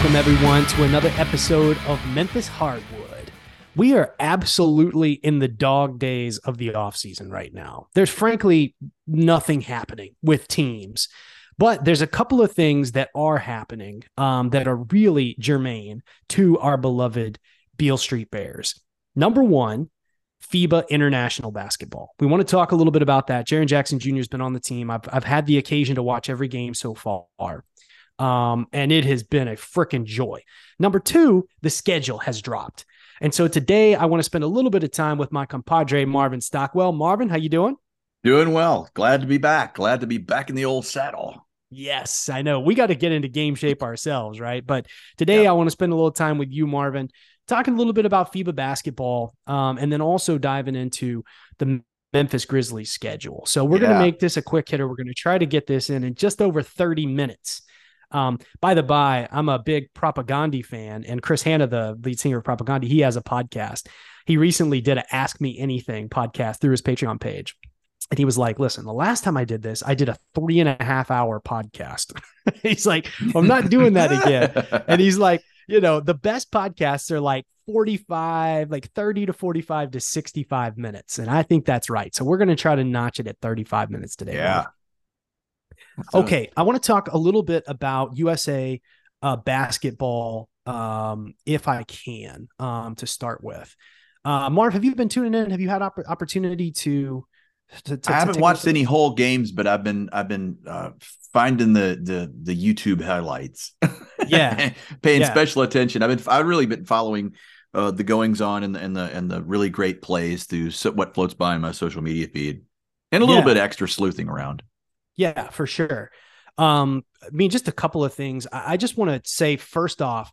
Welcome, everyone, to another episode of Memphis Hardwood. We are absolutely in the dog days of the offseason right now. There's frankly nothing happening with teams, but there's a couple of things that are happening um, that are really germane to our beloved Beale Street Bears. Number one, FIBA International Basketball. We want to talk a little bit about that. Jaren Jackson Jr. has been on the team. I've, I've had the occasion to watch every game so far. Um, and it has been a freaking joy. Number two, the schedule has dropped. And so today I want to spend a little bit of time with my compadre Marvin Stockwell. Marvin, how you doing? Doing well. Glad to be back. Glad to be back in the old saddle. Yes, I know. We got to get into game shape ourselves, right? But today I want to spend a little time with you, Marvin, talking a little bit about FIBA basketball, um, and then also diving into the Memphis Grizzlies schedule. So we're yeah. going to make this a quick hitter. We're going to try to get this in in just over 30 minutes. Um, by the by, I'm a big Propagandhi fan, and Chris Hannah, the lead singer of Propagandhi, he has a podcast. He recently did a Ask Me Anything podcast through his Patreon page. And he was like, listen, the last time I did this, I did a three and a half hour podcast. he's like, I'm not doing that again. and he's like, you know, the best podcasts are like 45, like 30 to 45 to 65 minutes. And I think that's right. So we're going to try to notch it at 35 minutes today. Yeah. So, okay, I want to talk a little bit about USA uh, basketball, um, if I can, um, to start with. Uh, Marv, have you been tuning in? Have you had opp- opportunity to? to, to I haven't to watched any whole games, but I've been I've been uh, finding the the the YouTube highlights. Yeah, paying yeah. special attention. I've been I've really been following uh, the goings on and the and the and the really great plays through so, what floats by in my social media feed, and a little yeah. bit extra sleuthing around. Yeah, for sure. Um, I mean, just a couple of things. I, I just want to say first off,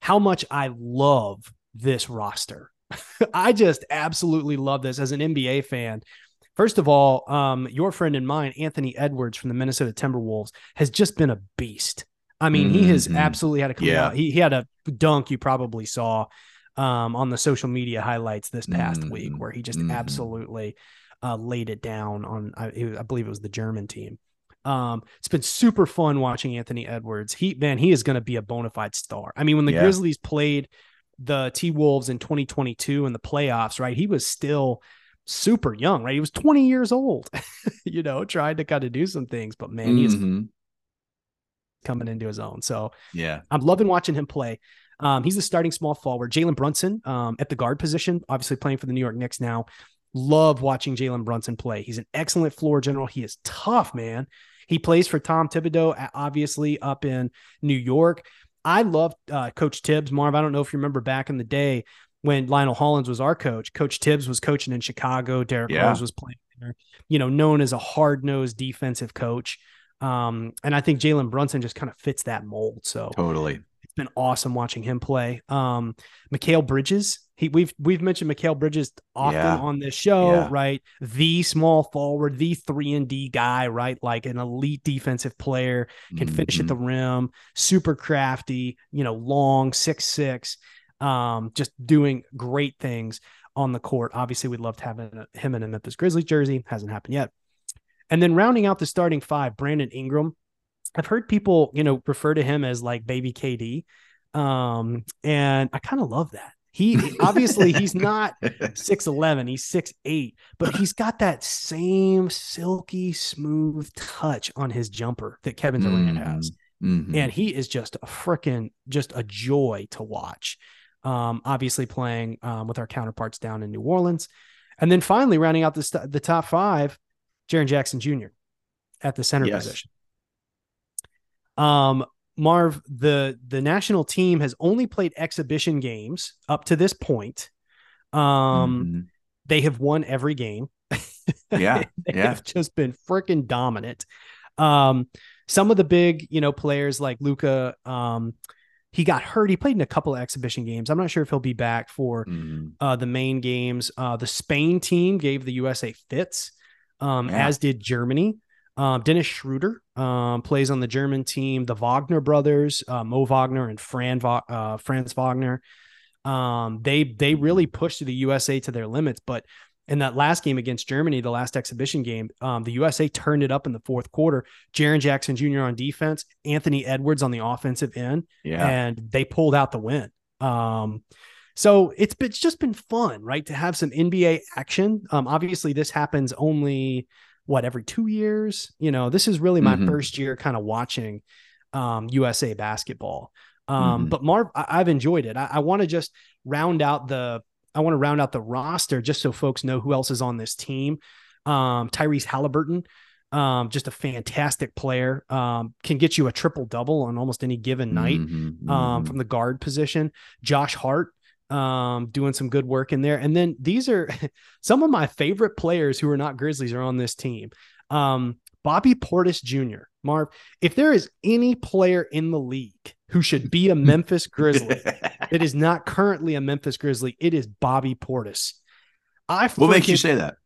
how much I love this roster. I just absolutely love this as an NBA fan. First of all, um, your friend and mine, Anthony Edwards from the Minnesota Timberwolves, has just been a beast. I mean, mm-hmm. he has mm-hmm. absolutely had a come yeah. out. He, he had a dunk you probably saw um, on the social media highlights this past mm-hmm. week, where he just mm-hmm. absolutely uh, laid it down on. I, I, believe it was the German team. Um, it's been super fun watching Anthony Edwards. He man, he is going to be a bona fide star. I mean, when the yeah. Grizzlies played the T Wolves in 2022 in the playoffs, right? He was still super young, right? He was 20 years old, you know, trying to kind of do some things, but man, mm-hmm. he's coming into his own. So yeah, I'm loving watching him play. Um, he's the starting small forward. Jalen Brunson um, at the guard position, obviously playing for the New York Knicks now. Love watching Jalen Brunson play. He's an excellent floor general. He is tough, man. He plays for Tom Thibodeau, obviously up in New York. I love uh, Coach Tibbs, Marv. I don't know if you remember back in the day when Lionel Hollins was our coach. Coach Tibbs was coaching in Chicago. Derek yeah. Rose was playing there. You know, known as a hard nosed defensive coach. Um, and I think Jalen Brunson just kind of fits that mold. So totally, been awesome watching him play. Um, Mikal Bridges, he we've we've mentioned Mikal Bridges often yeah. on this show, yeah. right? The small forward, the three and D guy, right? Like an elite defensive player, can mm-hmm. finish at the rim, super crafty, you know, long, six six, um, just doing great things on the court. Obviously, we'd love to have him in a Memphis Grizzlies jersey. Hasn't happened yet. And then rounding out the starting five, Brandon Ingram. I've heard people, you know, refer to him as like baby KD. Um, and I kind of love that. He obviously he's not 6'11, he's 6'8, but he's got that same silky smooth touch on his jumper that Kevin Durant mm-hmm. has. Mm-hmm. And he is just a freaking just a joy to watch. Um, obviously playing um, with our counterparts down in New Orleans. And then finally rounding out the, st- the top five, Jaren Jackson Jr. at the center yes. position. Um, Marv, the the national team has only played exhibition games up to this point. Um, mm-hmm. they have won every game. Yeah, they yeah. have just been freaking dominant. Um, some of the big, you know, players like Luka, um, he got hurt. He played in a couple of exhibition games. I'm not sure if he'll be back for mm-hmm. uh, the main games. Uh, the Spain team gave the USA fits, um, yeah. as did Germany. Um, Dennis Schroeder um, plays on the German team. The Wagner brothers, uh, Mo Wagner and Fran uh, Franz Wagner, um, they they really pushed the USA to their limits. But in that last game against Germany, the last exhibition game, um, the USA turned it up in the fourth quarter. Jaren Jackson Jr. on defense, Anthony Edwards on the offensive end, yeah. and they pulled out the win. Um, so it's been, it's just been fun, right, to have some NBA action. Um, obviously, this happens only what every two years. You know, this is really my mm-hmm. first year kind of watching um, USA basketball. Um, mm-hmm. But Marv, I- have enjoyed it. I, I want to just round out the I want to round out the roster just so folks know who else is on this team. Um, Tyrese Halliburton, um, just a fantastic player. Um, can get you a triple double on almost any given night mm-hmm, um, mm-hmm. from the guard position. Josh Hart, um, doing some good work in there. And then these are some of my favorite players who are not Grizzlies are on this team. Um, Bobby Portis Jr. Marv, if there is any player in the league who should be a Memphis Grizzly that is not currently a Memphis Grizzly, it is Bobby Portis. I what makes you say that?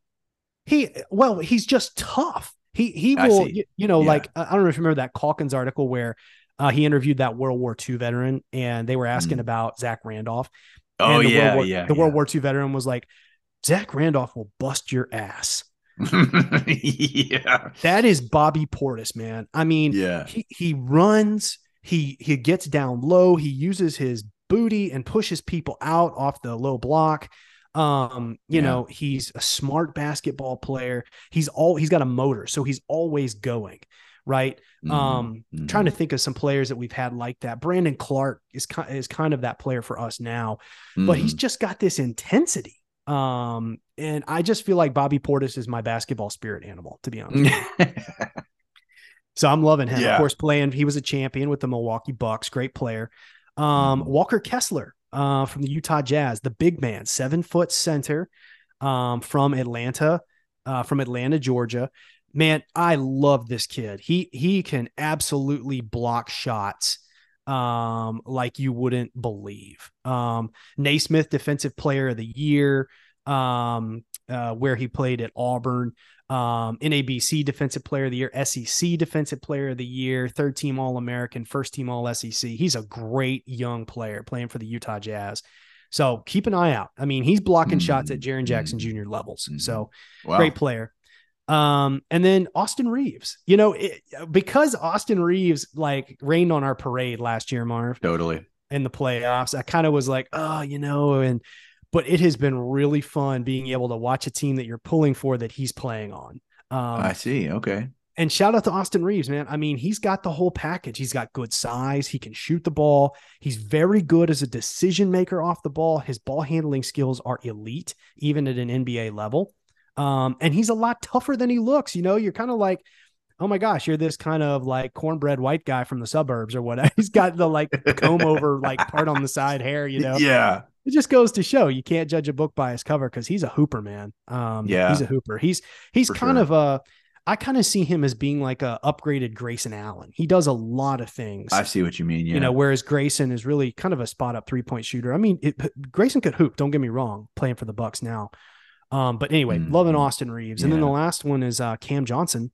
He well, he's just tough. He he will you, you, know yeah. like I don't know if you remember that Calkins article where uh, he interviewed that World War II veteran and they were asking mm. about Zach Randolph. Oh yeah, War, yeah. The yeah. World War II veteran was like, Zach Randolph will bust your ass. yeah, that is Bobby Portis, man. I mean, yeah, he he runs, he he gets down low, he uses his booty and pushes people out off the low block. Um, you yeah. know, he's a smart basketball player. He's all he's got a motor, so he's always going right? Mm-hmm. Um, mm-hmm. trying to think of some players that we've had like that. Brandon Clarke is kind is kind of that player for us now, mm-hmm. but he's mm-hmm. just got this intensity. Um, and I just feel like Bobby Portis is my basketball spirit animal, to be honest. so I'm loving him. Yeah. Of course, playing he was a champion with the Milwaukee Bucks, great player. Um, mm-hmm. Walker Kessler uh, from the Utah Jazz, the big man, seven foot center um, from Atlanta, uh, from Atlanta, Georgia man, I love this kid. He he can absolutely block shots um like you wouldn't believe. Um Naismith defensive player of the year um uh, where he played at Auburn. Um, NABC Defensive Player of the Year, SEC Defensive Player of the Year, third team All American, first team All SEC. He's a great young player playing for the Utah Jazz. So keep an eye out. I mean, he's blocking mm-hmm. shots at Jaren Jackson mm-hmm. Jr. levels. Mm-hmm. So wow. great player. Um, and then Austin Reaves, you know, it, because Austin Reaves like rained on our parade last year, Marv. Totally. In the playoffs, I kind of was like, oh, you know, and but it has been really fun being able to watch a team that you're pulling for that he's playing on. Um, I see. Okay. And shout out to Austin Reeves, man. I mean, he's got the whole package. He's got good size. He can shoot the ball. He's very good as a decision maker off the ball. His ball handling skills are elite, even at an NBA level. Um, and he's a lot tougher than he looks. You know, you're kind of like, oh my gosh, you're this kind of like cornbread white guy from the suburbs or whatever. He's got the like comb over like part on the side hair, you know? Yeah. It just goes to show you can't judge a book by its cover because he's a hooper, man. Um, yeah, he's a hooper. He's he's For kind sure. of a I kind of see him as being like a upgraded Grayson Allen. He does a lot of things. I see what you mean. Yeah. You know, whereas Grayson is really kind of a spot up three point shooter. I mean, it, Grayson could hoop. Don't get me wrong. Playing for the Bucks now, um, but anyway, mm-hmm. loving Austin Reaves. And yeah. then the last one is uh, Cam Johnson,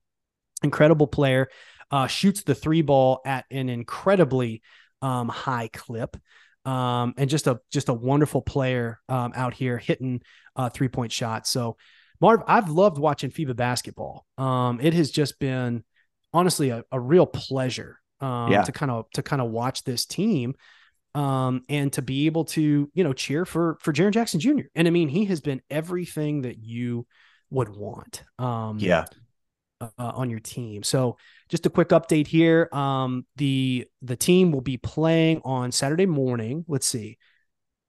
incredible player, uh, shoots the three ball at an incredibly um, high clip. Um, and just a just a wonderful player um, out here hitting uh, three point shots. So, Marv, I've loved watching FIBA basketball. Um, it has just been honestly a, a real pleasure um, yeah. to kind of to kind of watch this team um, and to be able to, you know, cheer for for Jaren Jackson Jr. And I mean, he has been everything that you would want. Um, yeah. Uh, on your team. So just a quick update here. Um, the the team will be playing on Saturday morning. Let's see,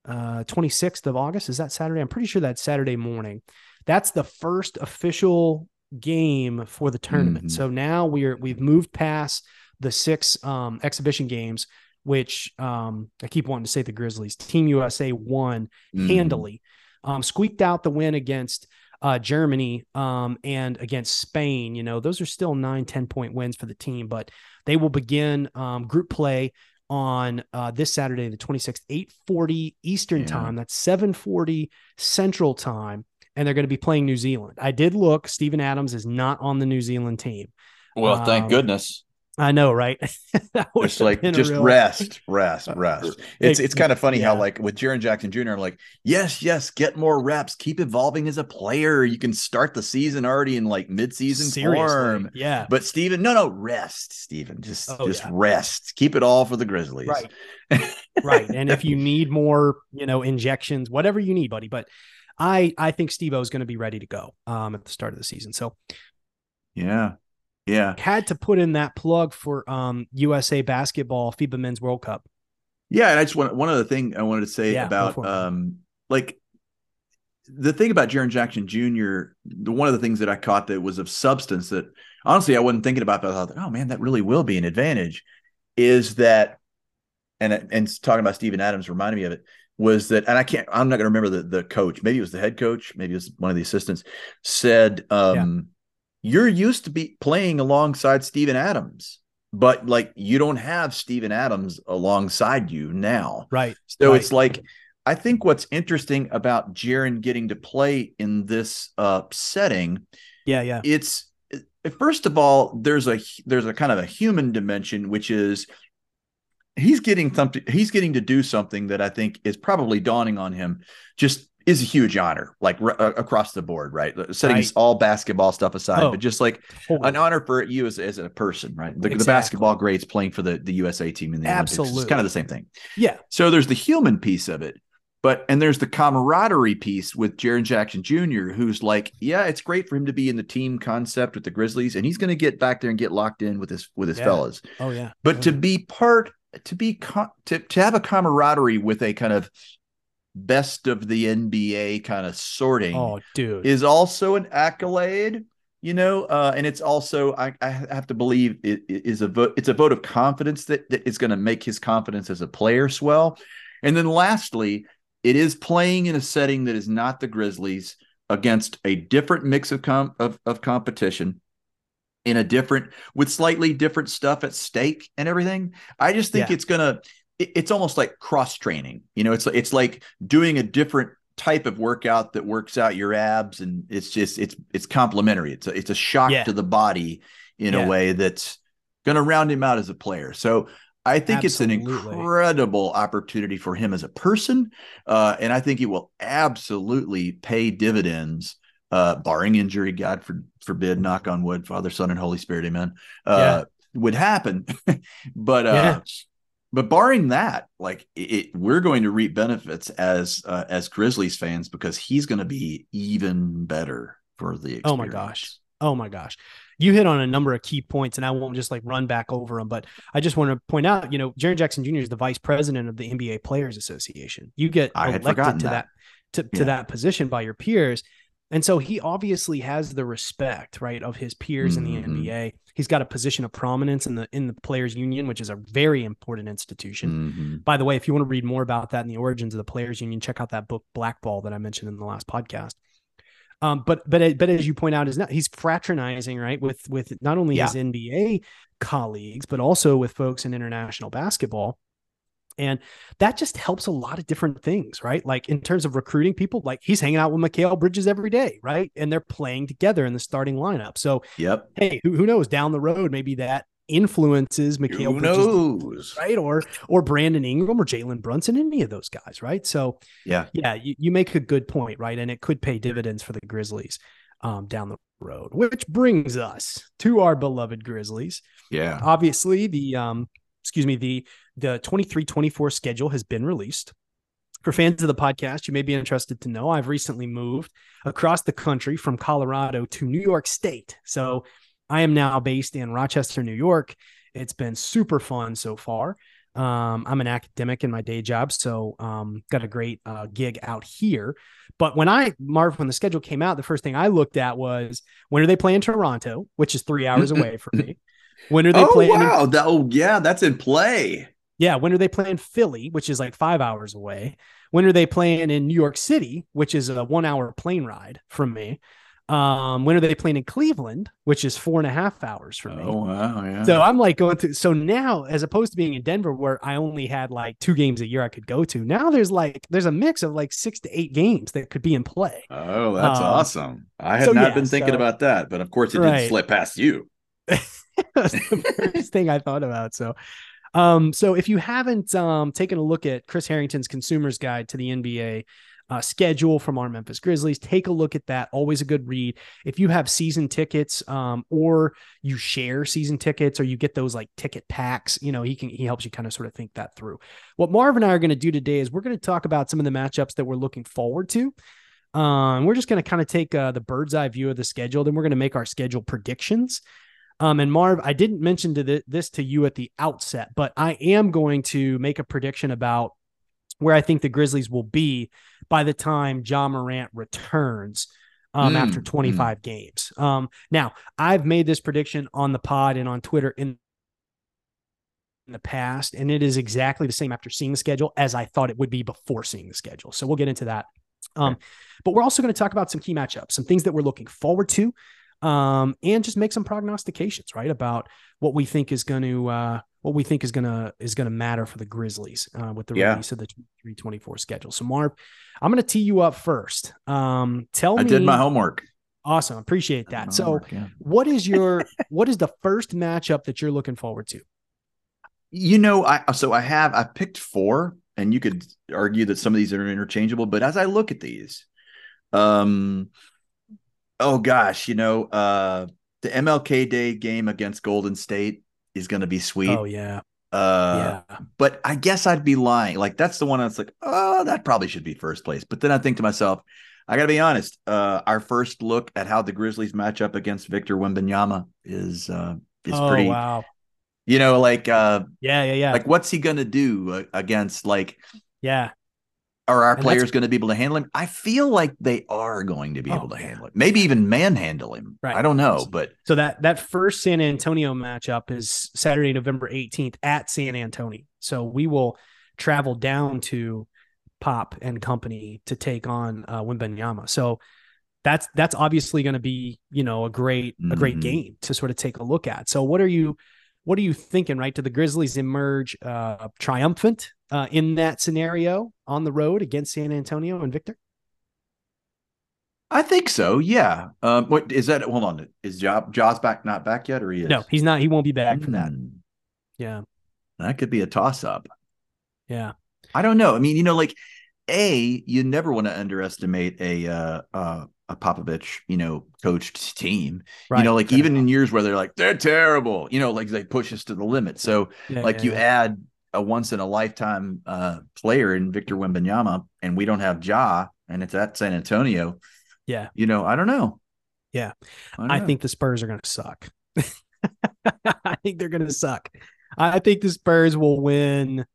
uh, 26th of August. Is that Saturday? I'm pretty sure that's Saturday morning. That's the first official game for the tournament. Mm-hmm. So now we're we've moved past the six um, exhibition games which um, I keep wanting to say the Grizzlies. Team USA won mm. handily, um, squeaked out the win against uh, Germany um, and against Spain. You know, those are still nine, 10 point wins for the team, but they will begin um, group play on uh, this Saturday, the 26th, 840 Eastern yeah. time. That's 740 Central time. And they're going to be playing New Zealand. I did look, Steven Adams is not on the New Zealand team. Well, thank um, goodness I know, right? it's like just real... rest, rest, rest. It's it's kind of funny yeah. how like with Jaren Jackson Jr. I'm like, yes, yes, get more reps, keep evolving as a player. You can start the season already in like midseason Seriously, form. Yeah. But Steven, no, no, rest, Steven. Just oh, just yeah. rest. Keep it all for the Grizzlies. Right. right. And if you need more, you know, injections, whatever you need, buddy. But I I think Steve is going to be ready to go um at the start of the season. So yeah. Yeah. Had to put in that plug for um, USA basketball FIBA Men's World Cup. Yeah, and I just want one other thing I wanted to say yeah, about um like the thing about Jaren Jackson Jr. The one of the things that I caught that was of substance that honestly I wasn't thinking about, but I thought, oh man, that really will be an advantage. Is that and and talking about Steven Adams reminded me of it was that and I can't I'm not going to remember the the coach maybe it was the head coach maybe it was one of the assistants said um you're used to be playing alongside Steven Adams, but like you don't have Steven Adams alongside you now. Right. So right. it's like I think what's interesting about Jaren getting to play in this uh setting. Yeah, yeah. It's first of all, there's a there's a kind of a human dimension, which is he's getting something he's getting to do something that I think is probably dawning on him just is a huge honor, like r- uh, across the board, right? Setting right. all basketball stuff aside, oh, but just like totally. an honor for you as, as a person, right? The, exactly. the, basketball greats playing for the, the USA team in the Absolutely. Olympics. It's kind of the same thing. Yeah. So there's the human piece of it, but and there's the camaraderie piece with Jaren Jackson Jr., who's like, yeah, it's great for him to be in the team concept with the Grizzlies, and he's going to get back there and get locked in with his with his yeah. fellas. Oh yeah. But oh, to yeah. be part, to be to to have a camaraderie with a kind of best of the NBA kind of sorting oh, dude. is also an accolade, you know, uh, and it's also I, I have to believe it, it is a vote. It's a vote of confidence that, that is going to make his confidence as a player swell. And then lastly, it is playing in a setting that is not the Grizzlies against a different mix of com- of, of competition in a different with slightly different stuff at stake and everything. I just think yeah. it's gonna it's almost like cross training. You know, it's it's like doing a different type of workout that works out your abs, and it's just it's it's complementary. It's a, it's a shock yeah. to the body in yeah. a way that's going to round him out as a player. So I think absolutely. it's an incredible opportunity for him as a person, uh, and I think it will absolutely pay dividends. Uh, barring injury, God for, forbid, knock on wood, Father, Son, and Holy Spirit, Amen. Uh, yeah. Would happen, but uh, but barring that, like it, we're going to reap benefits as uh, as Grizzlies fans because he's going to be even better for the experience. Oh my gosh. Oh my gosh. You hit on a number of key points and I won't just like run back over them, but I just want to point out, you know, Jaren Jackson Jr. is the vice president of the NBA Players Association. You get I elected to that, that to, yeah. to that position by your peers. And so he obviously has the respect, right, of his peers mm-hmm. in the NBA. Mm-hmm. He's got a position of prominence in the in the players union, which is a very important institution. Mm-hmm. By the way, if you want to read more about that and the origins of the players union, check out that book Blackball that I mentioned in the last podcast. Um, but but but as you point out, is not he's fraternizing right with with not only yeah. his NBA colleagues but also with folks in international basketball. And that just helps a lot of different things, right? Like in terms of recruiting people, like he's hanging out with Mikal Bridges every day, right? And they're playing together in the starting lineup. So, yep. Hey, who, who knows down the road, maybe that influences Mikal who Bridges, knows? right? Or or Brandon Ingram or Jalen Brunson, any of those guys, right? So, yeah, yeah, you, you make a good point, right? And it could pay dividends for the Grizzlies um, down the road, which brings us to our beloved Grizzlies. Yeah, obviously the um, excuse me, the the 23-24 schedule has been released. For fans of the podcast, you may be interested to know I've recently moved across the country from Colorado to New York State. So I am now based in Rochester, New York. It's been super fun so far. Um, I'm an academic in my day job, so um, got a great uh, gig out here. But when I, Marv, when the schedule came out, the first thing I looked at was when are they playing Toronto, which is three hours away from me. When are they oh, playing? Wow. In- that, oh, yeah, that's in play. Yeah. When are they playing Philly, which is like five hours away? When are they playing in New York City, which is a one hour plane ride from me? Um, when are they playing in Cleveland, which is four and a half hours from me? Oh wow, yeah. So I'm like going to so now as opposed to being in Denver where I only had like two games a year I could go to, now there's like there's a mix of like six to eight games that could be in play. Oh, that's um, awesome. I had so, not yeah, been thinking so, about that, but of course it didn't slip past you. That's the first thing I thought about. So, um, so if you haven't um, taken a look at Chris Harrington's Consumer's Guide to the NBA uh, schedule from our Memphis Grizzlies, take a look at that. Always a good read. If you have season tickets, um, or you share season tickets, or you get those like ticket packs, you know, he can he helps you kind of sort of think that through. What Marv and I are going to do today is we're going to talk about some of the matchups that we're looking forward to. Um, we're just going to kind of take uh, the bird's eye view of the schedule. Then we're going to make our schedule predictions. Um, and Marv, I didn't mention to the, this to you at the outset, but I am going to make a prediction about where I think the Grizzlies will be by the time Ja Morant returns um, mm, after 25 mm. games. Um, now, I've made this prediction on the pod and on Twitter in, in the past, and it is exactly the same after seeing the schedule as I thought it would be before seeing the schedule. So we'll get into that. Um, but we're also going to talk about some key matchups, some things that we're looking forward to um, and just make some prognostications, right, about what we think is going to uh, what we think is gonna is gonna matter for the Grizzlies uh, with the yeah. release of the 324 schedule. So, Marv, I'm gonna tee you up first. Um, tell I me. I did my homework. Awesome, appreciate that. So, homework, yeah. what is your what is the first matchup that you're looking forward to? You know, I so I have I picked four, and you could argue that some of these are interchangeable, but as I look at these, um, oh gosh, you know, uh, the MLK Day game against Golden State is going to be sweet. Oh yeah. Uh, yeah. But I guess I'd be lying. Like that's the one that's like, oh, that probably should be first place. But then I think to myself, I got to be honest. Uh, our first look at how the Grizzlies match up against Victor Wembanyama is uh, is oh, pretty. Wow. You know, like uh, yeah, yeah, yeah. Like, what's he gonna do against like yeah are our and players going to be able to handle him? I feel like they are going to be oh, able to handle him. Maybe even manhandle him. Right. I don't know, but so that that first San Antonio matchup is Saturday, November 18th at San Antonio. So we will travel down to Pop and company to take on uh Wembanyama. So that's that's obviously going to be, you know, a great a great mm-hmm. game to sort of take a look at. So what are you what are you thinking, right? Do the Grizzlies emerge uh, triumphant uh, in that scenario on the road against San Antonio and Victor? I think so. Yeah. Um, what is that? Hold on. Is Job Jaws back? Not back yet, or he is? No, he's not. He won't be back mm. for that. Hmm. Yeah. That could be a toss up. Yeah. I don't know. I mean, you know, like a you never want to underestimate a uh, uh, a Popovich, you know, coached team. Right. You know, like even in years where they're like they're terrible, you know, like they push us to the limit. So yeah, like yeah, you yeah. add a once in a lifetime uh, player in Victor Wembanyama, and we don't have Ja, and it's at San Antonio. Yeah, you know, I don't know. Yeah, I, I think the Spurs are going to suck. I think they're going to suck. I think the Spurs will win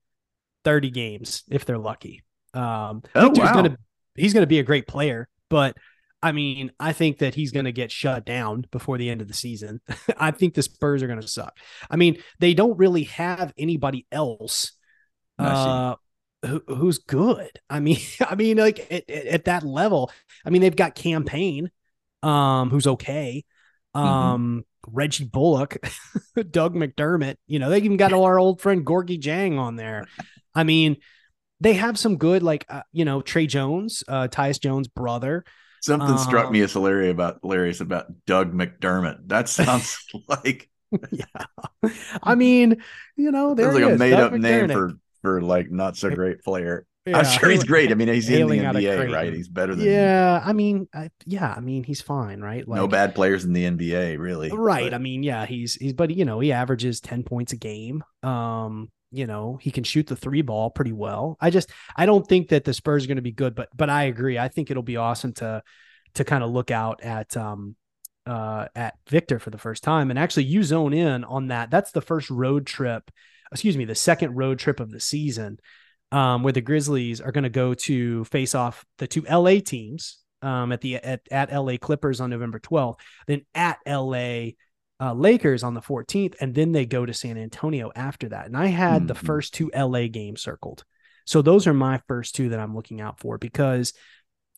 thirty games if they're lucky. Um, oh, wow. gonna he's going to be a great player, but I mean, I think that he's going to get shut down before the end of the season. I think the Spurs are going to suck. I mean, they don't really have anybody else uh, who, who's good. I mean, I mean, like at, at, that level. I mean, they've got campaign, um, who's okay. Mm-hmm. Um, mm-hmm. Reggie Bullock, Doug McDermott. You know, they even got our old friend Gorgui Dieng on there. I mean, they have some good, like uh, you know, Tre Jones, uh, Tyus Jones' brother. Something um, struck me um, as hilarious about hilarious about Doug McDermott. That sounds like yeah. I mean, you know, there's like a made Doug up McDermott. name for for like not so great player. Yeah, I'm sure he's great. I mean, he's in the NBA, right? He's better than yeah. I mean, I, yeah. I mean, he's fine, right? Like, no bad players in the NBA, really. Right. But. I mean, yeah. He's he's, but you know, he averages ten points a game. Um, you know, he can shoot the three ball pretty well. I just I don't think that the Spurs are going to be good, but but I agree. I think it'll be awesome to to kind of look out at um uh at Victor for the first time and actually you zone in on that. That's the first road trip, excuse me, the second road trip of the season. Um, where the Grizzlies are going to go to face off the two LA teams um, at the at, at LA Clippers on November 12th, then at LA uh, Lakers on the 14th, and then they go to San Antonio after that. And I had mm-hmm. the first two LA games circled. So those are my first two that I'm looking out for because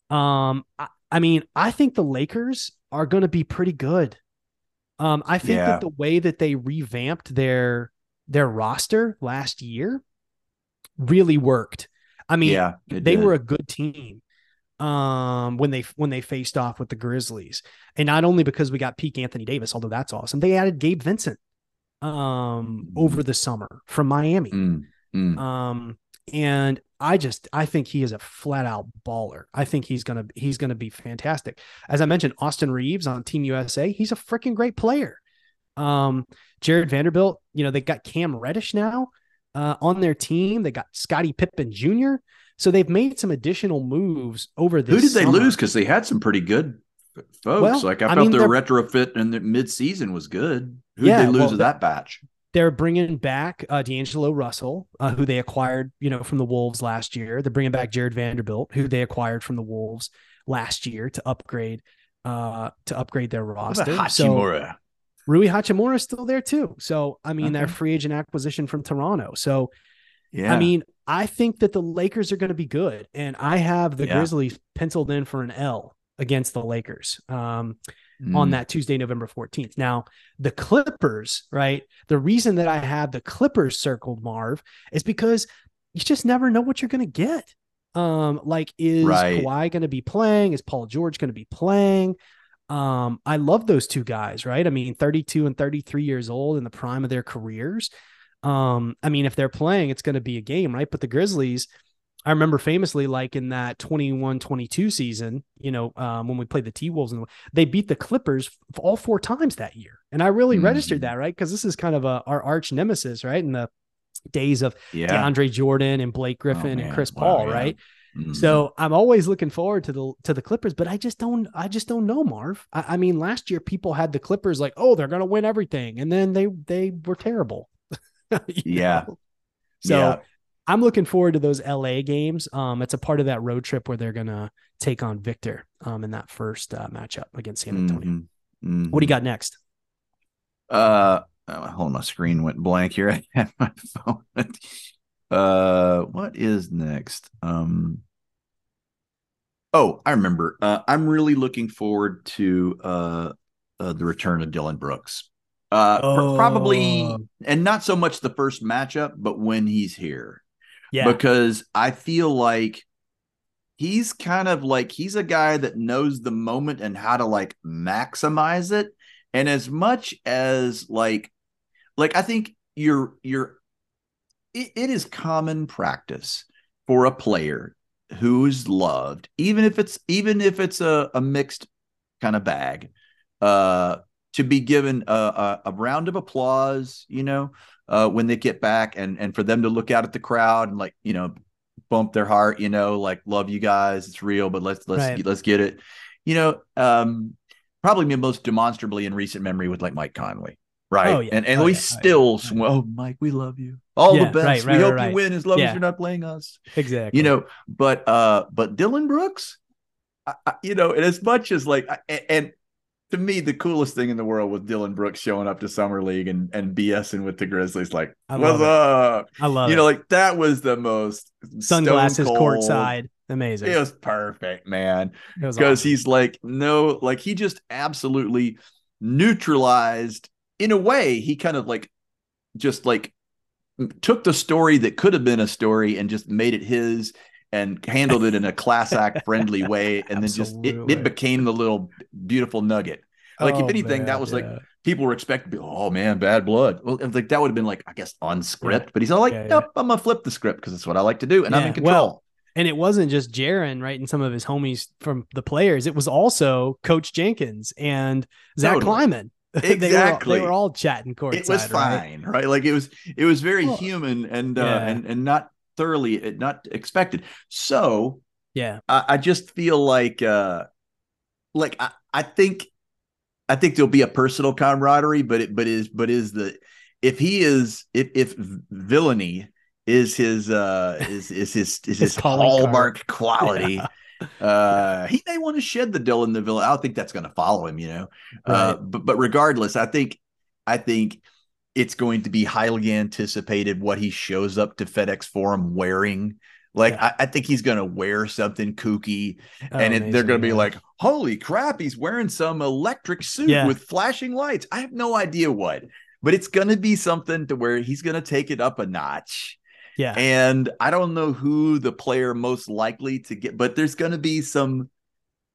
um I, I mean, I think the Lakers are going to be pretty good. Um I think yeah. that the way that they revamped their their roster last year really worked. I mean, yeah, they did. were a good team. Um when they when they faced off with the Grizzlies. And not only because we got peak Anthony Davis, although that's awesome, they added Gabe Vincent um mm. over the summer from Miami. Mm. Mm. Um and I just I think he is a flat out baller. I think he's gonna he's gonna be fantastic. As I mentioned, Austin Reaves on Team USA, he's a freaking great player. Um, Jared Vanderbilt, you know, they got Cam Reddish now uh, on their team. They got Scottie Pippen Jr. So they've made some additional moves over this. Who did they summer. lose? Because they had some pretty good folks. Well, like I, I felt mean, their retrofit in the midseason was good. Who yeah, did they lose well, of that batch? They're bringing back uh, D'Angelo Russell, uh, who they acquired, you know, from the Wolves last year. They're bringing back Jared Vanderbilt, who they acquired from the Wolves last year to upgrade, uh, to upgrade their roster. So Rui Hachimura is still there too. So I mean, okay. their free agent acquisition from Toronto. So yeah, I mean, I think that the Lakers are going to be good, and I have the yeah. Grizzlies penciled in for an L against the Lakers um, mm. on that Tuesday, November fourteenth. Now, the Clippers, right? The reason that I have the Clippers circled, Marv, is because you just never know what you're going to get. Um, like, is right. Kawhi going to be playing? Is Paul George going to be playing? Um, I love those two guys, right? I mean, 32 and 33 years old in the prime of their careers. Um, I mean, if they're playing, it's going to be a game, right? But the Grizzlies, I remember famously, like in that 21 22 season, you know, um, when we played the T Wolves, and they beat the Clippers all four times that year. And I really mm-hmm. registered that, right? Because this is kind of a, our arch nemesis, right? In the days of yeah. DeAndre Jordan and Blake oh, Griffin oh, and Chris Paul, wow, yeah. right? Mm-hmm. So I'm always looking forward to the to the Clippers, but I just don't I just don't know, Marv. I, I mean, last year people had the Clippers like, oh, they're gonna win everything, and then they they were terrible. yeah. Know? So yeah. I'm looking forward to those LA games. Um, it's a part of that road trip where they're gonna take on Victor um in that first uh, matchup against San Antonio. Mm-hmm. Mm-hmm. What do you got next? Uh, oh, hold on, my screen went blank here. I had my phone. uh, what is next? Um, Oh, I remember. Uh, I'm really looking forward to uh, uh, the return of Dillon Brooks. Uh, oh. pr- probably, and not so much the first matchup, but when he's here. Yeah. Because I feel like he's kind of like he's a guy that knows the moment and how to like maximize it. And as much as like, like I think you're you're, it, it is common practice for a player who's loved, even if it's even if it's a, a mixed kind of bag, uh, to be given a, a, a round of applause, you know, uh, when they get back, and and for them to look out at the crowd and like you know, bump their heart, you know, like love you guys, it's real, but let's let's right. let's get it, you know. Um, probably most demonstrably in recent memory with like Mike Conley right? Oh, yeah. And and oh, we yeah. still, oh, yeah. oh, Mike, we love you. All the best. Right, right, we hope you win as long as you're not playing us. Exactly. You know, but uh, but Dillon Brooks, I, I, you know, and as much as like, I, and to me, the coolest thing in the world was Dillon Brooks showing up to summer league and and BSing with the Grizzlies. Like, what's up? I love you it. know, like that was the most sunglasses courtside. Amazing. It was perfect, man. Because awesome. he's like, no, like he just absolutely neutralized in a way, he kind of like just like took the story that could have been a story and just made it his and handled it in a class act friendly way and then just it, it, became the little beautiful nugget like oh, if anything man, that was yeah. like people were expecting oh man bad blood well like that would have been like i guess on script yeah. but he's all like yeah, nope i'm gonna flip the script because it's what i like to do and i'm in control well, and it wasn't just Jaren, right? And some of his homies from the players. It was also Coach Jenkins and Zach totally. Kleiman exactly they, were, they were all chatting courtside. It was fine, right? right? Like it was it was very well, human and uh, and and not thoroughly uh, not expected. So yeah, I, I just feel like uh like I, I think I think there'll be a personal camaraderie, but it but is but is the if he is if if villainy is his uh is is his is his, his hallmark quality uh, he may want to shed the Dillon the villain. I don't think that's going to follow him, you know. Uh, right. Uh, but but regardless, I think I think it's going to be highly anticipated what he shows up to FedEx Forum wearing. Like yeah. I, I, think he's going to wear something kooky, oh, and it, they're going to be like, "Holy crap, he's wearing some electric suit yeah. with flashing lights." I have no idea what, but it's going to be something to where he's going to take it up a notch Yeah. And I don't know who the player most likely to get, but there's going to be some,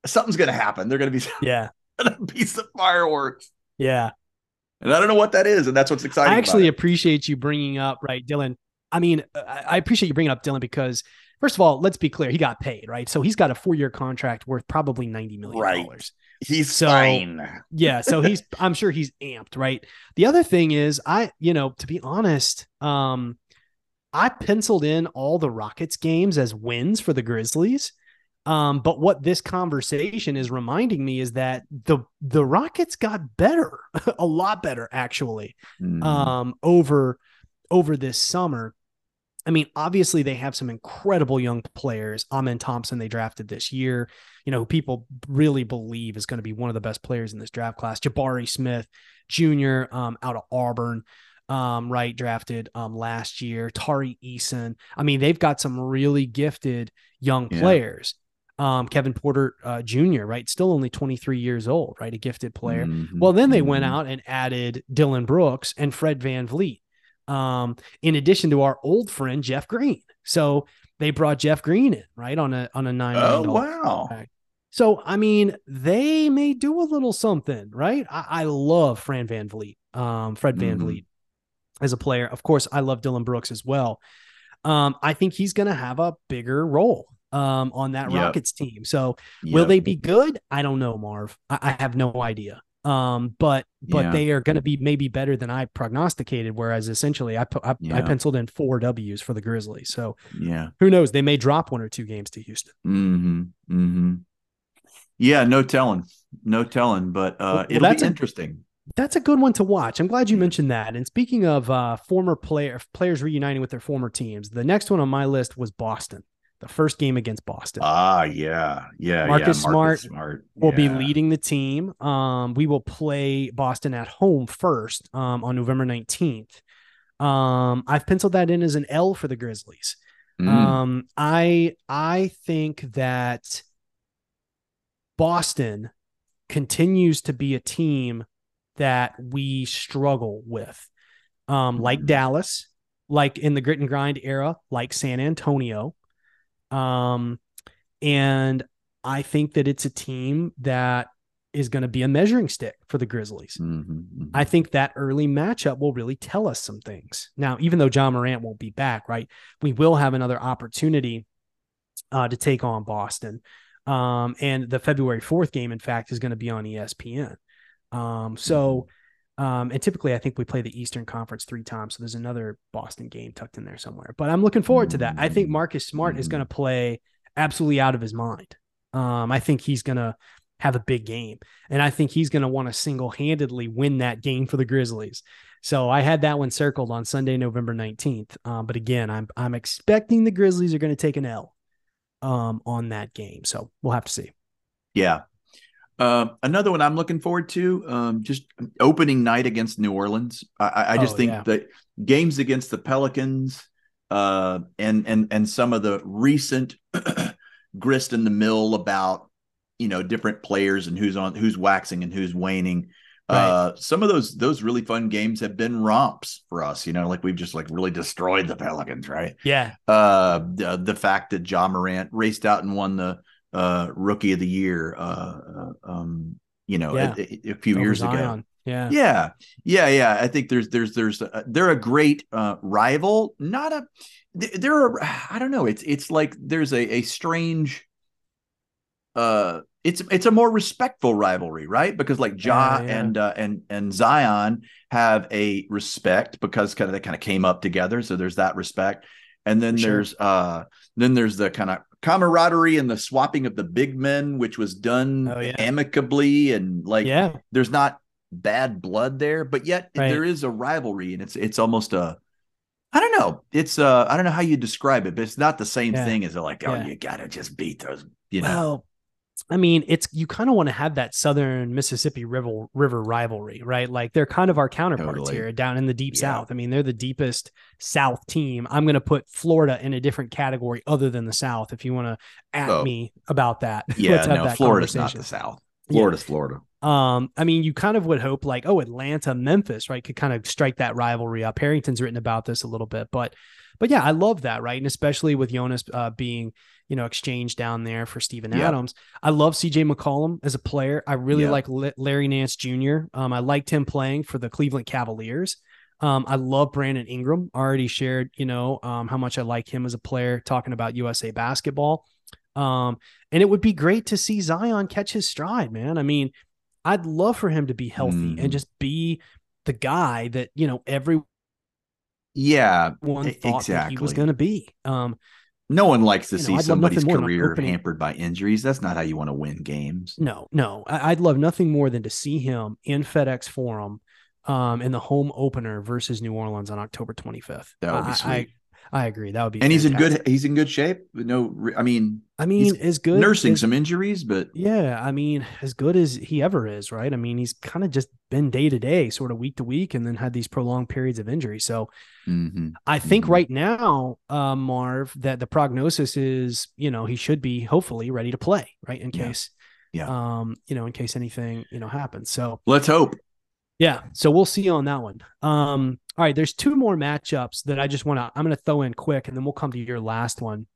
something's going to happen. They're going to be, yeah, going to be some fireworks. Yeah. And I don't know what that is. And that's what's exciting. I actually appreciate you bringing up, right, Dillon. I mean, I appreciate you bringing up Dillon because, first of all, let's be clear, he got paid, right? So he's got a four year contract worth probably $90 million. Right. He's so, fine. yeah. So he's, I'm sure he's amped, right? The other thing is, I, you know, to be honest, um, I penciled in all the Rockets games as wins for the Grizzlies. Um, but what this conversation is reminding me is that the the Rockets got better, a lot better actually, mm. um, over over this summer. I mean, obviously they have some incredible young players. Amen Thompson they drafted this year, you know, who people really believe is going to be one of the best players in this draft class. Jabari Smith Jr. Um, out of Auburn um, right, drafted um, last year. Tari Eason. I mean, they've got some really gifted young yeah. players. Um, Kevin Porter uh, Jr., right? Still only 23 years old, right? A gifted player. Mm-hmm. Well, then they mm-hmm. went out and added Dillon Brooks and Fred VanVleet, um, in addition to our old friend Jeff Green. So they brought Jeff Green in, right? On a on a nine. Oh wow. Contract. So I mean, they may do a little something, right? I, I love Fran VanVleet, um, Fred Van mm-hmm. Vliet as a player. Of course, I love Dillon Brooks as well. Um, I think he's going to have a bigger role um, on that yep. Rockets team. So yep. will they be good? I don't know, Marv. I, I have no idea. Um, but but yeah. they are going to be maybe better than I prognosticated. Whereas essentially, I, I, yeah. I penciled in four Ws for the Grizzlies. So yeah, who knows? They may drop one or two games to Houston. Hmm. Hmm. Yeah. No telling. No telling. But uh, well, it'll be interesting. That's a good one to watch. I'm glad you mentioned that. And speaking of uh, former player players reuniting with their former teams, the next one on my list was Boston. The first game against Boston. Ah, yeah, yeah. Marcus, yeah. Smart, Smart will be leading the team. Um, we will play Boston at home first um, on November 19th. Um, I've penciled that in as an L for the Grizzlies. Mm. Um, I I think that Boston continues to be a team that we struggle with. Um, like mm-hmm. Dallas, like in the grit and grind era, like San Antonio. Um, and I think that it's a team that is going to be a measuring stick for the Grizzlies. Mm-hmm, mm-hmm. I think that early matchup will really tell us some things. Now, even though Ja Morant won't be back, right, we will have another opportunity uh, to take on Boston. Um, and the February 4th game, in fact, is going to be on ESPN. Um, so, mm-hmm. Um, and typically I think we play the Eastern Conference three times. So there's another Boston game tucked in there somewhere. But I'm looking forward to that. I think Marcus Smart is going to mm-hmm. play absolutely out of his mind. Um, I think he's going to have a big game. And I think he's going to want to single handedly win that game for the Grizzlies. So I had that one circled on Sunday, November 19th. Um, but again, I'm, I'm expecting the Grizzlies are going to take an L um, on that game. So we'll have to see. Yeah. Uh, another one I'm looking forward to, um, just opening night against New Orleans. I, I just oh, think yeah. that games against the Pelicans uh, and and and some of the recent grist in the mill about you know different players and who's on who's waxing and who's waning. Right. Uh, some of those those really fun games have been romps for us. You know, like we've just like really destroyed the Pelicans, right? Yeah. Uh, the, the fact that Ja Morant raced out and won the uh, rookie of the year, uh, uh um, you know, yeah. a, a, few Over years Zion. ago. Yeah. Yeah. Yeah. Yeah. I think there's, there's, there's, a, they're a great uh, rival, not a, they're, I don't know. It's, it's like there's a, a strange, uh, it's it's a more respectful rivalry, right? Because like Ja yeah, yeah. and uh, and and Zion have a respect because kind of they kind of came up together, so there's that respect. And then sure. there's uh then there's the kind of camaraderie and the swapping of the big men, which was done oh, yeah. amicably and like yeah. there's not bad blood there, but yet right. there is a rivalry and it's it's almost a I don't know. It's uh I don't know how you describe it, but it's not the same yeah. thing as like, oh, you gotta just beat those, you know. Well, I mean, it's you kind of want to have that Southern Mississippi River River rivalry, right? Like they're kind of our counterparts totally. here down in the deep yeah. South. I mean, they're the deepest South team. I'm going to put Florida in a different category other than the South. If you want to at oh. me about that, yeah, no, Florida's not the South. Florida's yeah. Florida. Um, I mean, you kind of would hope like, oh, Atlanta, Memphis, right, could kind of strike that rivalry up. Harrington's written about this a little bit, but but yeah, I love that, right? And especially with Jonas uh, being, you know, exchange down there for Steven yep. Adams. I love CJ McCollum as a player. I really yep. like L- Larry Nance Jr. Um, I liked him playing for the Cleveland Cavaliers. Um, I love Brandon Ingram. Already shared, you know, um, how much I like him as a player. Talking about USA basketball, um, and it would be great to see Zion catch his stride, man. I mean, I'd love for him to be healthy mm. and just be the guy that you know every yeah one thought exactly. he was going to be. Um, no one likes to see know, somebody's career hampered by injuries. That's not how you want to win games. No, no. I'd love nothing more than to see him in FedEx Forum um, in the home opener versus New Orleans on October 25th. That would be sweet. I, agree. That would be, and fantastic. he's in good. He's in good shape. No, I mean, I mean, as good nursing as, some injuries, but yeah, I mean, as good as he ever is, right? I mean, he's kind of just been day to day, sort of week to week, and then had these prolonged periods of injury. So, mm-hmm. I think mm-hmm. right now, uh, Marv, that the prognosis is, you know, he should be hopefully ready to play, right? In yeah. case, yeah, um, you know, in case anything, you know, happens. So let's hope. Yeah, so we'll see on that one. Um, all right, there's two more matchups that I just want to I'm going to throw in quick and then we'll come to your last one.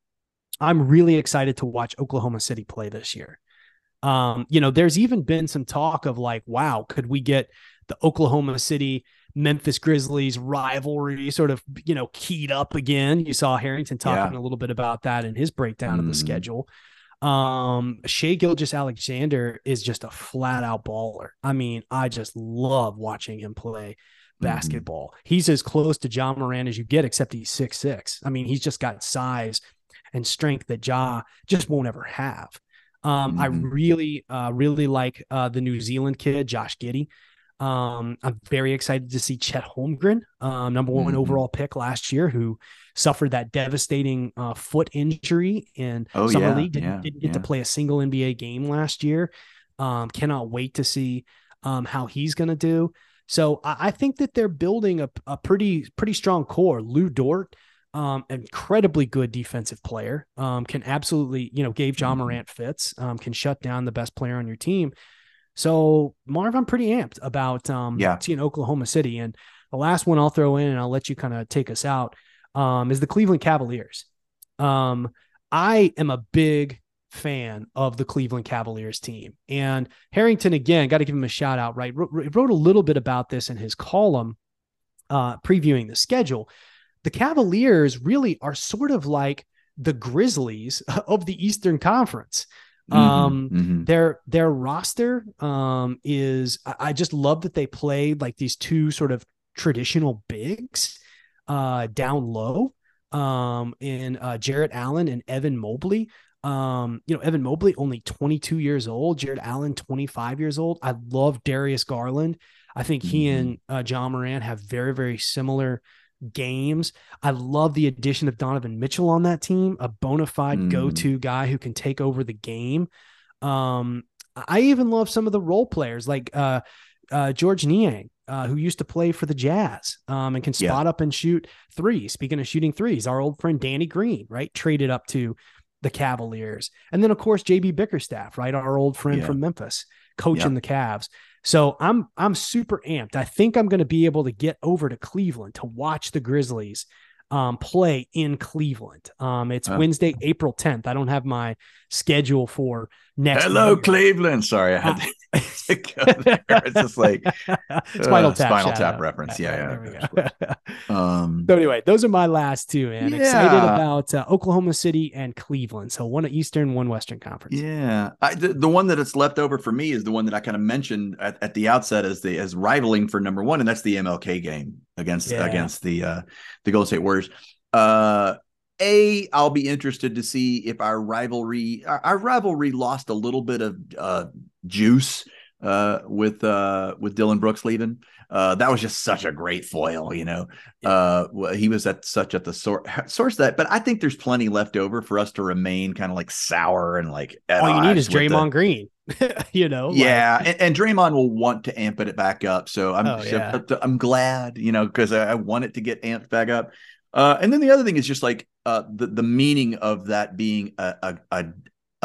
I'm really excited to watch Oklahoma City play this year. Um, you know, there's even been some talk of like, wow, could we get the Oklahoma City Memphis Grizzlies rivalry sort of, you know, keyed up again? You saw Harrington talking yeah. a little bit about that in his breakdown mm. of the mm-hmm. schedule. Um, Shai Gilgeous-Alexander is just a flat out baller. I mean, I just love watching him play. Basketball. Mm-hmm. He's as close to Ja Morant as you get, except he's six six. I mean, he's just got size and strength that Ja just won't ever have. Um, mm-hmm. I really, uh, really like uh, the New Zealand kid, Josh Giddey. Um, I'm very excited to see Chet Holmgren, um, number one mm-hmm. overall pick last year, who suffered that devastating uh, foot injury in oh, summer yeah, league. Didn't, yeah, didn't get yeah. to play a single NBA game last year. Um, cannot wait to see um, how he's going to do. So I, I, think that they're building a, a pretty pretty strong core. Lu Dort, um, incredibly good defensive player, um, can absolutely you know gave Ja mm-hmm. Morant fits, um, can shut down the best player on your team. So Marv, I'm pretty amped about um, yeah. seeing Oklahoma City. And the last one I'll throw in, and I'll let you kind of take us out um, is the Cleveland Cavaliers. Um, I am a big fan of the Cleveland Cavaliers team. And Harrington, again, got to give him a shout out, right? Wrote, wrote a little bit about this in his column uh, previewing the schedule. The Cavaliers really are sort of like the Grizzlies of the Eastern Conference. Mm-hmm, um, mm-hmm. their their roster um is I just love that they played like these two sort of traditional bigs uh, down low um, in uh, Jarrett Allen and Evan Mobley. Um, you know, Evan Mobley only 22 years old, Jarrett Allen 25 years old. I love Darius Garland. I think he mm-hmm. and uh, Ja Morant have very, very similar games. I love the addition of Donovan Mitchell on that team, a bona fide mm. go-to guy who can take over the game. Um, I even love some of the role players like uh, uh, Georges Niang uh, who used to play for the Jazz um, and can spot yeah. up and shoot threes. Speaking of shooting threes, our old friend Danny Green, right, traded up to the Cavaliers. And then, of course, JB Bickerstaff, right, our old friend yeah. from Memphis, coaching yeah. the Cavs. So I'm I'm super amped. I think I'm going to be able to get over to Cleveland to watch the Grizzlies um, play in Cleveland. Um, it's Wednesday, April 10th. I don't have my schedule for next. Hello, year. Cleveland. Sorry, I had to, go there. It's just like Spinal uh, Tap, Spinal Tap reference. Yeah, yeah. um, so anyway, those are my last two, man. Yeah. Excited about uh, Oklahoma City and Cleveland. So one Eastern, one Western Conference. Yeah, I, the, the one that it's left over for me is the one that I kind of mentioned at, at the outset as the as rivaling for number one, and that's the MLK game against yeah. against the uh, the Golden State Warriors. Uh, a, I'll be interested to see if our rivalry our, our rivalry lost a little bit of uh, juice uh, with uh, with Dillon Brooks leaving. Uh, that was just such a great foil, you know. Uh, he was at such at the sor- source that, but I think there's plenty left over for us to remain kind of like sour and like. All you need is Draymond the, Green. you know, yeah, like... and, and, Draymond will want to amp it back up. So I'm oh, yeah. I'm glad, you know, because I, I, want it to get amped back up. Uh, and then the other thing is just like uh, the the meaning of that being a a, a,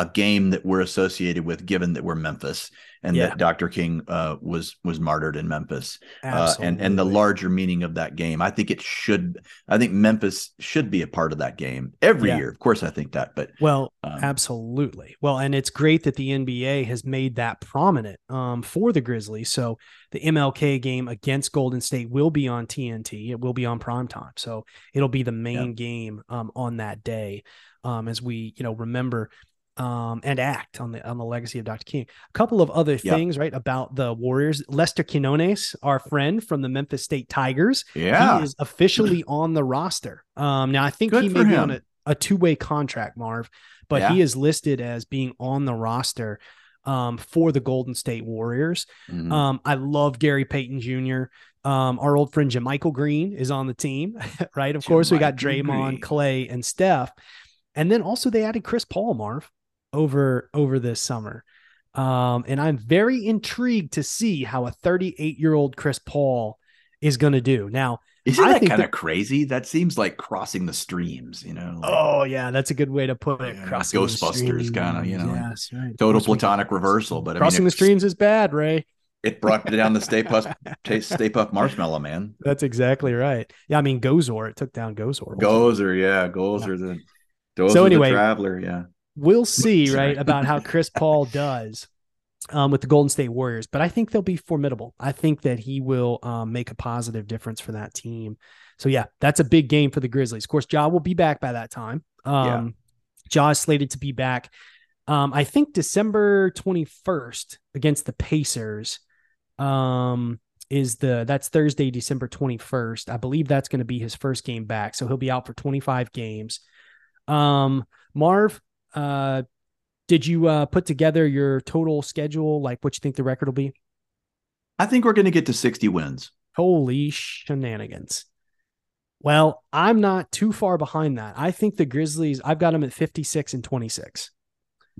a game that we're associated with, given that we're Memphis and yeah. that Dr. King uh, was was martyred in Memphis, uh, and and the larger meaning of that game. I think it should. I think Memphis should be a part of that game every yeah. year. Of course, I think that. But well, um, absolutely. Well, and it's great that the NBA has made that prominent um, for the Grizzlies. So the MLK game against Golden State will be on TNT. It will be on prime time. So it'll be the main yeah. game um, on that day. Um, as we, you know, remember um, and act on the on the legacy of Dr. King. A couple of other things, right, about the Warriors. Lester Quinones, our friend from the Memphis State Tigers, yeah, he is officially on the roster. Um, now I think Good he may be on a, a two way contract, Marv, but yeah. he is listed as being on the roster um, for the Golden State Warriors. Mm-hmm. Um, I love Gary Payton Jr. Um, our old friend JaMychal Green is on the team, right? Of course, we got Draymond, Green. Klay, and Steph. And then also they added Chris Paul, Marv over over this summer. Um, and I'm very intrigued to see how a 38 year old Chris Paul is going to do. Now, isn't that kind of crazy? That seems like crossing the streams, you know? Like, oh yeah, that's a good way to put it. Yeah, Ghostbusters, kind of, you know, yes, right. total protonic reversal. But crossing I mean, the streams is bad, Ray. It brought down the Stay Puft, Stay Puft Marshmallow Man. That's exactly right. Yeah, I mean Gozer. It took down Gozer. Gozer, yeah, Gozer. Yeah. The, those so anyway, traveler, yeah we'll see, right, about how Chris Paul does um, with the Golden State Warriors. But I think they'll be formidable. I think that he will um, make a positive difference for that team. So yeah, that's a big game for the Grizzlies. Of course, Ja will be back by that time. Um, yeah. Ja is slated to be back. Um, I think December 21st against the Pacers um, is the that's Thursday, December 21st. I believe that's going to be his first game back. So he'll be out for 25 games. Um, Marv, uh, did you uh, put together your total schedule? Like what you think the record will be? I think we're going to get to 60 wins. Holy shenanigans. Well, I'm not too far behind that. I think the Grizzlies, I've got them at 56 and 26.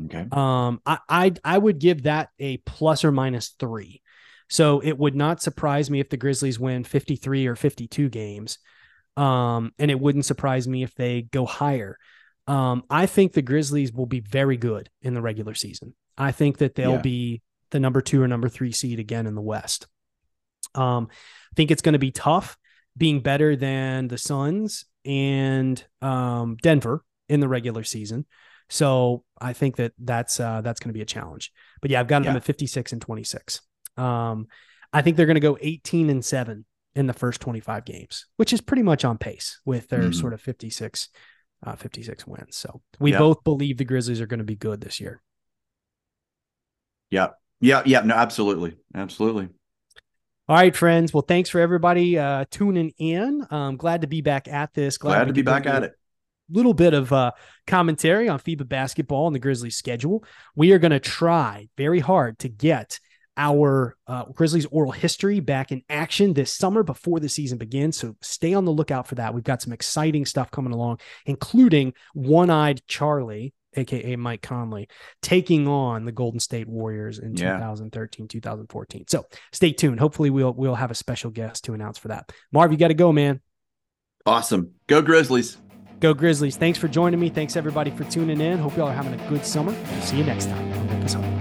Okay. Um, I, I I would give that a plus or minus three. So it would not surprise me if the Grizzlies win 53 or 52 games. Um, and it wouldn't surprise me if they go higher. Um, I think the Grizzlies will be very good in the regular season. I think that they'll yeah. be the number two or number three seed again in the West. Um, I think it's going to be tough being better than the Suns and um, Denver in the regular season. So I think that that's uh, that's going to be a challenge. But yeah, I've got them at 56 and 26. Um, I think they're going to go 18 and seven in the first 25 games, which is pretty much on pace with their mm-hmm. sort of 56 uh, 56 wins. So we both believe the Grizzlies are going to be good this year. Yeah. Yeah. Yeah. No, absolutely. Absolutely. All right, friends. Well, thanks for everybody uh, tuning in. I'm glad to be back at this. Glad, glad to be back at it. Little bit of uh, commentary on FIBA basketball and the Grizzlies schedule. We are going to try very hard to get our uh, Grizzlies oral history back in action this summer before the season begins. So stay on the lookout for that. We've got some exciting stuff coming along, including One Eyed Charlie, aka Mike Conley, taking on the Golden State Warriors in yeah. 2013, 2014. So stay tuned. Hopefully, we'll we'll have a special guest to announce for that. Marv, you got to go, man. Awesome. Go Grizzlies. Go Grizzlies. Thanks for joining me. Thanks everybody for tuning in. Hope y'all are having a good summer. see you next time on Home.